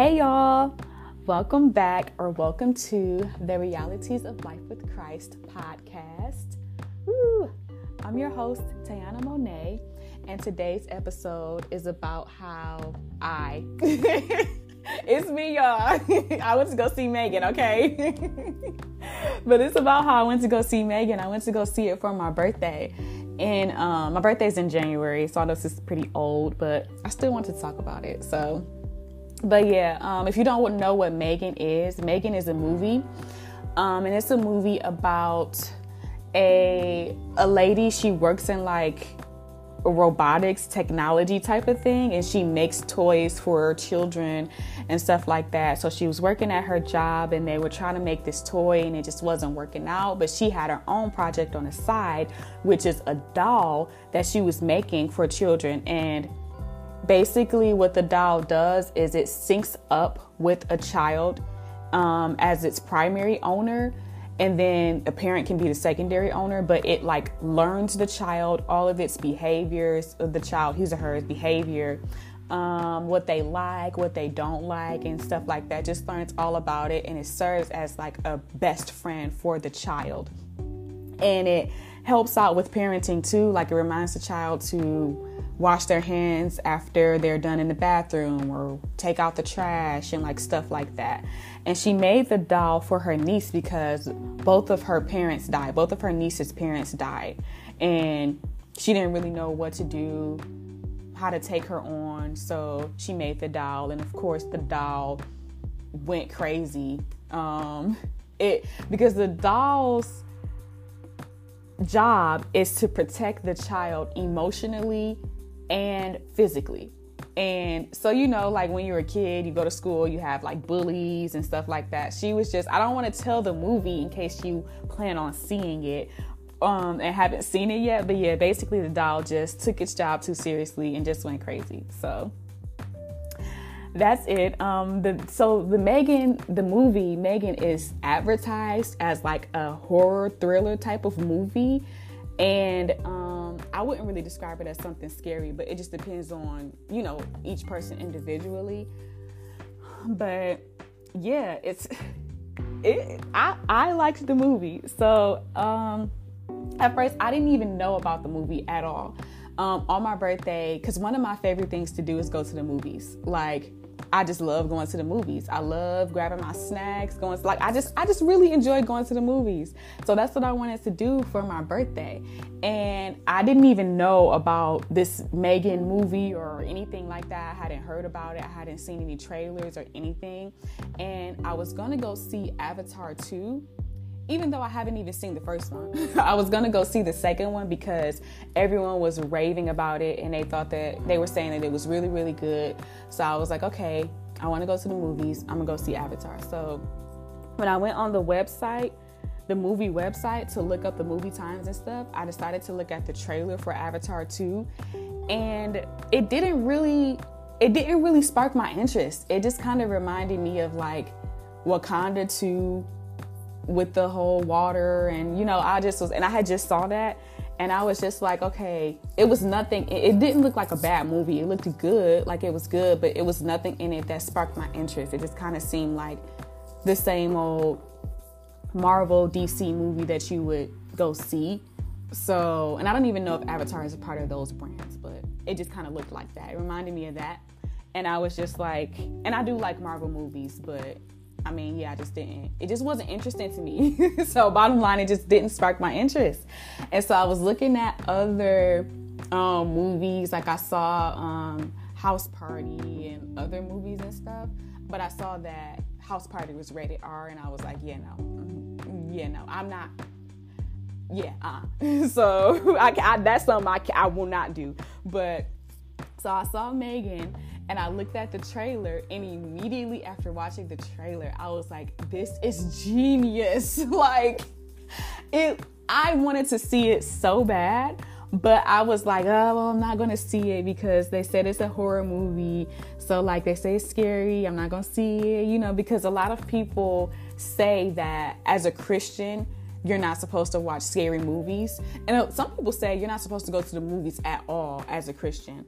Hey, y'all. Welcome back or welcome to the Realities of Life with Christ podcast. Woo. I'm your host, Tayana Monet, and today's episode is about how I. it's me, y'all. I went to go see M3gan, okay? but it's about how I went to go see M3gan. I went to go see it for my birthday. And um, my birthday's in January, so I know this is pretty old, but I still want to talk about it. So, but yeah, um, if you don't know what M3gan is, M3gan is a movie, um, and it's a movie about a a lady. She works in like robotics technology type of thing and she makes toys for children and stuff like that so she was working at her job and they were trying to make this toy and it just wasn't working out but she had her own project on the side which is a doll that she was making for children and basically what the doll does is it syncs up with a child um, as its primary owner. And then a parent can be the secondary owner but it like learns the child all of its behaviors of the child his or her behavior um, what they like what they don't like and stuff like that. Just learns all about it and it serves as like a best friend for the child. And it helps out with parenting too. Like it reminds the child to wash their hands after they're done in the bathroom or take out the trash and like stuff like that. And she made the doll for her niece because both of her parents died. Both of her niece's parents died. And she didn't really know what to do, how to take her on. So she made the doll. And of course, the doll went crazy. Um, it because the doll's job is to protect the child emotionally and physically. And so, you know, like when you're a kid, you go to school, you have like bullies and stuff like that. She was just, I don't want to tell the movie in case you plan on seeing it um, and haven't seen it yet. But yeah, basically, the doll just took its job too seriously and just went crazy. So that's it. Um, the so the M3gan the movie M3gan is advertised as like a horror thriller type of movie, and um, I wouldn't really describe it as something scary, but it just depends on you know each person individually. But yeah, it's it. I I liked the movie, so um, at first I didn't even know about the movie at all. Um, on my birthday, because one of my favorite things to do is go to the movies. Like I just love going to the movies. I love grabbing my snacks, going to like I just I just really enjoy going to the movies. So that's what I wanted to do for my birthday. And I didn't even know about this M3gan movie or anything like that. I hadn't heard about it. I hadn't seen any trailers or anything. And I was going to go see Avatar 2 even though I haven't even seen the first one, I was gonna go see the second one because everyone was raving about it and they thought that they were saying that it was really, really good. So I was like, okay, I wanna go to the movies. I'm gonna go see Avatar. So when I went on the website, the movie website to look up the movie times and stuff, I decided to look at the trailer for Avatar 2 and it didn't really it didn't really spark my interest. It just kind of reminded me of like Wakanda 2 with the whole water and you know i just was and i had just saw that and i was just like okay it was nothing it, didn't look like a bad movie. It looked good like it was good but it was nothing in it that sparked my interest. It just kind of seemed like the same old marvel dc movie that you would go see. So and i don't even know if avatar is a part of those brands but it just kind of looked like that. It reminded me of that. And i was just like and i do like marvel movies but I mean, yeah, I just didn't. It just wasn't interesting to me. so, bottom line, it just didn't spark my interest. And so, I was looking at other um, movies, like I saw um, House Party and other movies and stuff. But I saw that House Party was rated R, and I was like, yeah, no, mm-hmm. yeah, no, I'm not. Yeah, uh. so I, I, that's something I, I will not do. But so I saw M3gan and I looked at the trailer, and immediately after watching the trailer, I was like, this is genius. like, it, I wanted to see it so bad, but I was like, oh, well, I'm not gonna see it because they said it's a horror movie. So, like, they say it's scary, I'm not gonna see it, you know, because a lot of people say that as a Christian, you're not supposed to watch scary movies. And uh, some people say you're not supposed to go to the movies at all as a Christian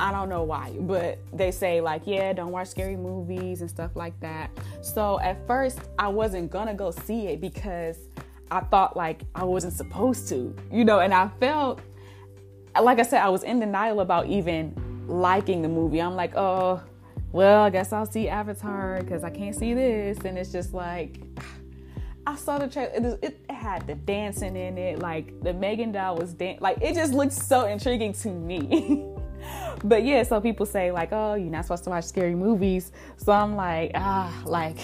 I don't know why, but they say like, yeah, don't watch scary movies and stuff like that. So at first, I wasn't gonna go see it because I thought like I wasn't supposed to, you know, and I felt like I said, I was in denial about even liking the movie. I'm like, oh, well, I guess I'll see Avatar because I can't see this, and it's just like. I saw the trailer. It, it, had the dancing in it, like the M3gan doll was dan- like it just looked so intriguing to me. but yeah, so people say like, oh, you're not supposed to watch scary movies. So I'm like, ah, like,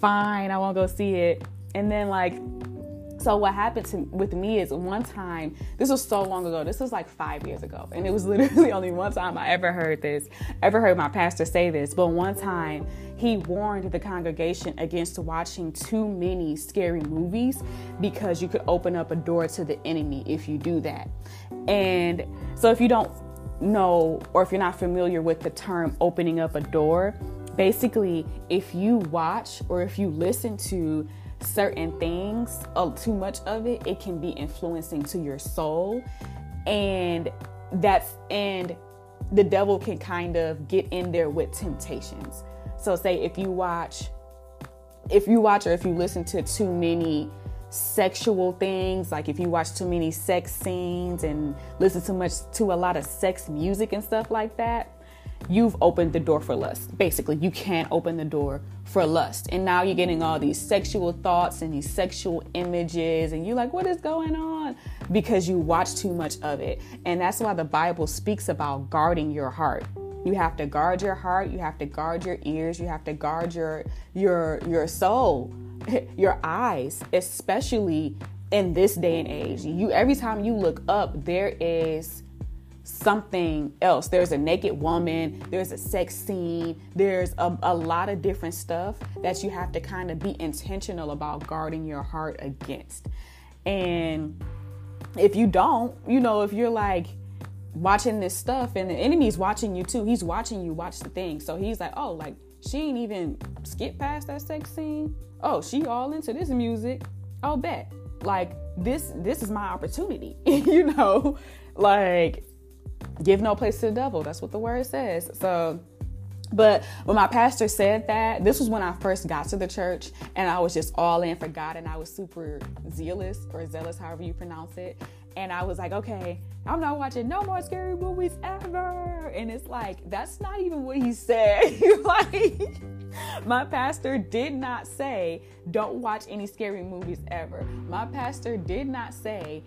fine, I won't go see it. And then like so what happened to with me is one time, this was so long ago. This was like five years ago, and it was literally only one time I ever heard this, ever heard my pastor say this. But one time, he warned the congregation against watching too many scary movies because you could open up a door to the enemy if you do that. And so if you don't know or if you're not familiar with the term opening up a door, basically if you watch or if you listen to certain things, uh, too much of it, it can be influencing to your soul. And that's, and the devil can kind of get in there with temptations. So, say if you watch, if you watch or if you listen to too many sexual things, like if you watch too many sex scenes and listen too much to a lot of sex music and stuff like that, you've opened the door for lust. Basically, you can't open the door for lust. And now you're getting all these sexual thoughts and these sexual images, and you're like, what is going on? Because you watch too much of it. And that's why the Bible speaks about guarding your heart. You have to guard your heart, you have to guard your ears, you have to guard your your your soul, your eyes, especially in this day and age. You every time you look up, there is something else. There's a naked woman, there's a sex scene, there's a, a lot of different stuff that you have to kind of be intentional about guarding your heart against. And if you don't, you know, if you're like watching this stuff and the enemy's watching you too, he's watching you watch the thing. So he's like, oh, like she ain't even skip past that sex scene. Oh, she all into this music. I'll bet. Like this this is my opportunity. you know, like give no place to the devil. That's what the word says. So, but when my pastor said that, this was when I first got to the church and I was just all in for God and I was super zealous or zealous, however you pronounce it. And I was like, okay, I'm not watching no more scary movies ever. And it's like, that's not even what he said. like, my pastor did not say, don't watch any scary movies ever. My pastor did not say,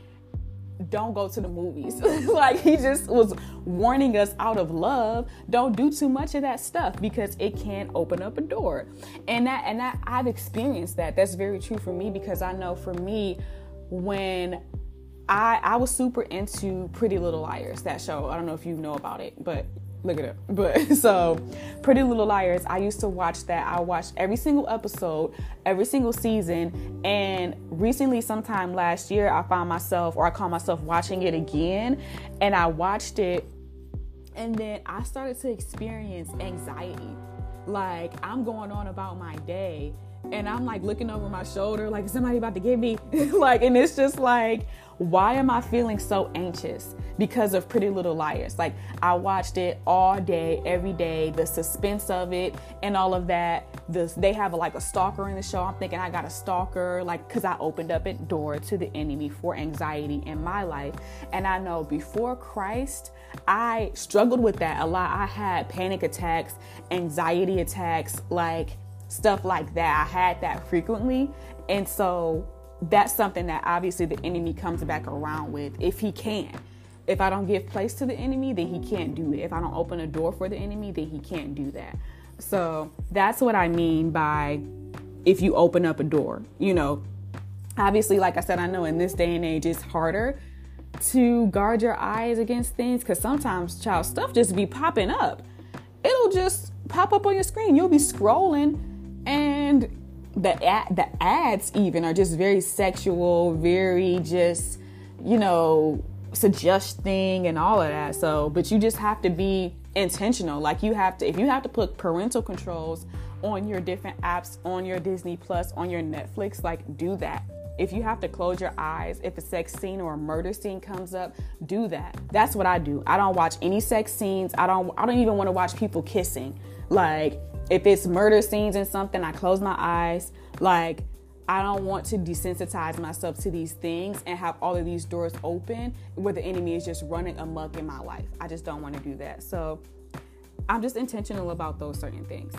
don't go to the movies. like he just was warning us out of love, don't do too much of that stuff because it can open up a door. And that and that I've experienced that. That's very true for me because I know for me when I I was super into Pretty Little Liars, that show. I don't know if you know about it, but look it up. But so, Pretty Little Liars, I used to watch that. I watched every single episode, every single season, and recently, sometime last year, I found myself, or I caught myself watching it again, and I watched it, and then I started to experience anxiety. Like I'm going on about my day, and I'm like looking over my shoulder, like somebody about to get me, like, and it's just like why am I feeling so anxious? Because of Pretty Little Liars. Like, I watched it all day, every day, the suspense of it and all of that. This, they have a, like a stalker in the show. I'm thinking I got a stalker, like, because I opened up a door to the enemy for anxiety in my life. And I know before Christ, I struggled with that a lot. I had panic attacks, anxiety attacks, like stuff like that. I had that frequently. And so that's something that obviously the enemy comes back around with if he can. If I don't give place to the enemy, then he can't do it. If I don't open a door for the enemy, then he can't do that. So that's what I mean by if you open up a door. You know, obviously, like I said, I know in this day and age it's harder to guard your eyes against things because sometimes child stuff just be popping up. It'll just pop up on your screen. You'll be scrolling and the ad, the ads even are just very sexual, very just you know suggesting and all of that. So, but you just have to be intentional. Like you have to if you have to put parental controls on your different apps, on your Disney Plus, on your Netflix, like do that. If you have to close your eyes, if a sex scene or a murder scene comes up, do that. That's what I do. I don't watch any sex scenes. I don't I don't even want to watch people kissing. Like if it's murder scenes and something, I close my eyes. Like I don't want to desensitize myself to these things and have all of these doors open where the enemy is just running amok in my life. I just don't want to do that. So I'm just intentional about those certain things.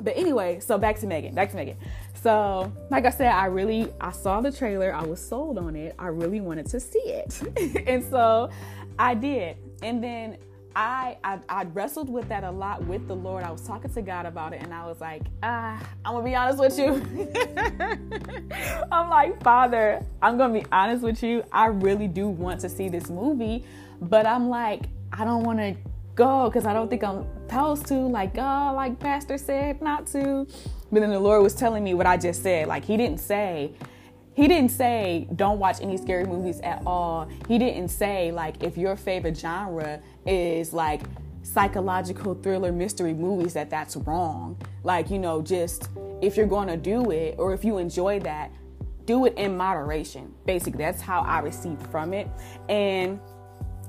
But anyway, so back to M3gan. Back to M3gan. So, like I said, I really I saw the trailer. I was sold on it. I really wanted to see it. and so I did. And then I, I, I wrestled with that a lot with the Lord. I was talking to God about it, and I was like, ah, I'm gonna be honest with you. I'm like, Father, I'm gonna be honest with you. I really do want to see this movie, but I'm like, I don't want to go because I don't think I'm supposed to. Like, oh, like Pastor said not to. But then the Lord was telling me what I just said. Like, He didn't say he didn't say don't watch any scary movies at all. He didn't say like if your favorite genre is like psychological thriller mystery movies that that's wrong. Like, you know, just if you're going to do it or if you enjoy that, do it in moderation. Basically, that's how I received from it. And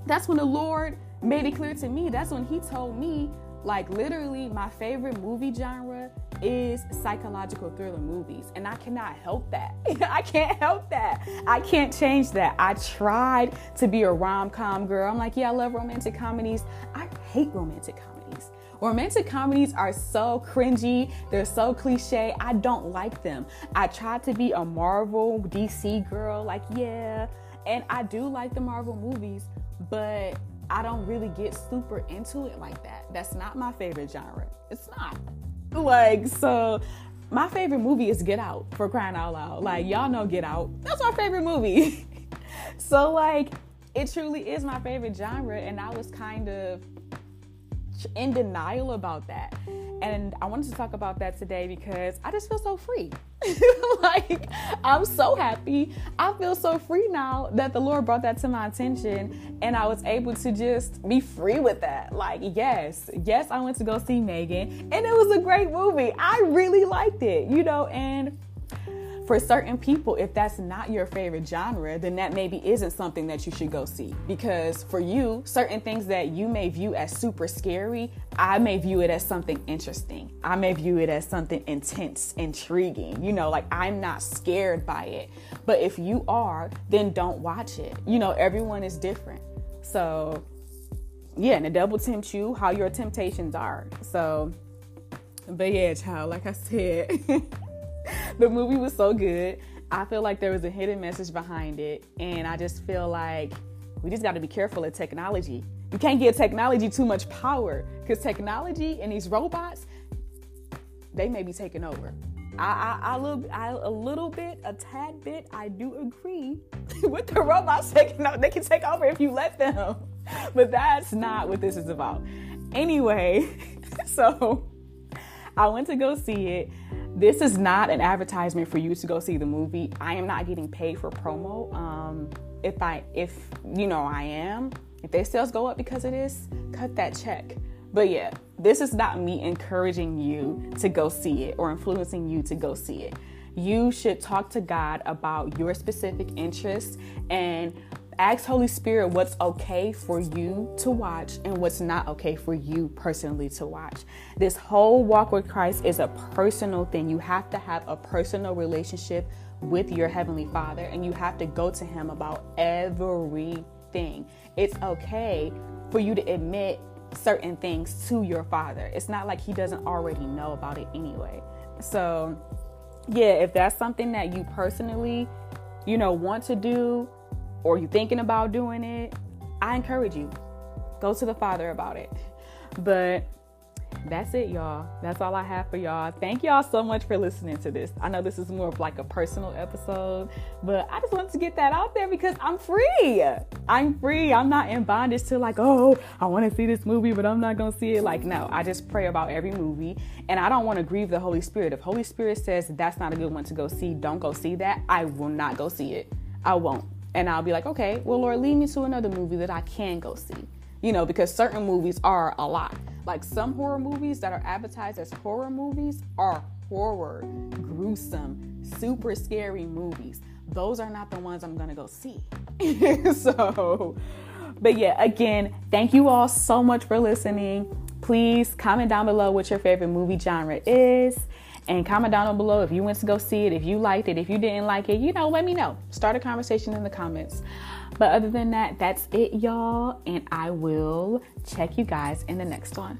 that's when the Lord made it clear to me. That's when he told me like literally my favorite movie genre is psychological thriller movies, and I cannot help that. I can't help that. I can't change that. I tried to be a rom com girl. I'm like, yeah, I love romantic comedies. I hate romantic comedies. Romantic comedies are so cringy, they're so cliche. I don't like them. I tried to be a Marvel DC girl, like, yeah, and I do like the Marvel movies, but I don't really get super into it like that. That's not my favorite genre. It's not. Like, so my favorite movie is Get Out for crying out loud. Like, y'all know Get Out. That's my favorite movie. so, like, it truly is my favorite genre, and I was kind of in denial about that. And I wanted to talk about that today because I just feel so free. like, I'm so happy. I feel so free now that the Lord brought that to my attention and I was able to just be free with that. Like, yes, yes, I went to go see M3gan and it was a great movie. I really liked it, you know, and for certain people, if that's not your favorite genre, then that maybe isn't something that you should go see. Because for you, certain things that you may view as super scary, I may view it as something interesting. I may view it as something intense, intriguing. You know, like I'm not scared by it. But if you are, then don't watch it. You know, everyone is different. So, yeah, and the devil tempts you how your temptations are. So, but yeah, child, like I said. the movie was so good. I feel like there was a hidden message behind it. And I just feel like we just got to be careful of technology. You can't give technology too much power because technology and these robots, they may be taking over. I, I, I, little, I, a little bit, a tad bit, I do agree with the robots taking over. They can take over if you let them, but that's not what this is about. Anyway, so I went to go see it. This is not an advertisement for you to go see the movie. I am not getting paid for promo. Um, if I, if you know, I am. If their sales go up because of this, cut that check. But yeah, this is not me encouraging you to go see it or influencing you to go see it. You should talk to God about your specific interests and ask Holy Spirit what's okay for you to watch and what's not okay for you personally to watch. This whole walk with Christ is a personal thing. You have to have a personal relationship with your Heavenly Father and you have to go to Him about everything. It's okay for you to admit certain things to your Father. It's not like He doesn't already know about it anyway. So, yeah, if that's something that you personally, you know, want to do, or you thinking about doing it, I encourage you. Go to the Father about it. But that's it, y'all. That's all I have for y'all. Thank y'all so much for listening to this. I know this is more of like a personal episode, but I just wanted to get that out there because I'm free. I'm free. I'm not in bondage to like, oh, I want to see this movie, but I'm not going to see it. Like, no, I just pray about every movie and I don't want to grieve the Holy Spirit. If Holy Spirit says that's not a good one to go see, don't go see that. I will not go see it. I won't and I'll be like, okay, well, Lord, lead me to another movie that I can go see. You know, because certain movies are a lot. Like some horror movies that are advertised as horror movies are horror, gruesome, super scary movies. Those are not the ones I'm gonna go see. so, but yeah, again, thank you all so much for listening. Please comment down below what your favorite movie genre is. And comment down below if you went to go see it, if you liked it, if you didn't like it, you know, let me know. Start a conversation in the comments. But other than that, that's it, y'all. And I will check you guys in the next one.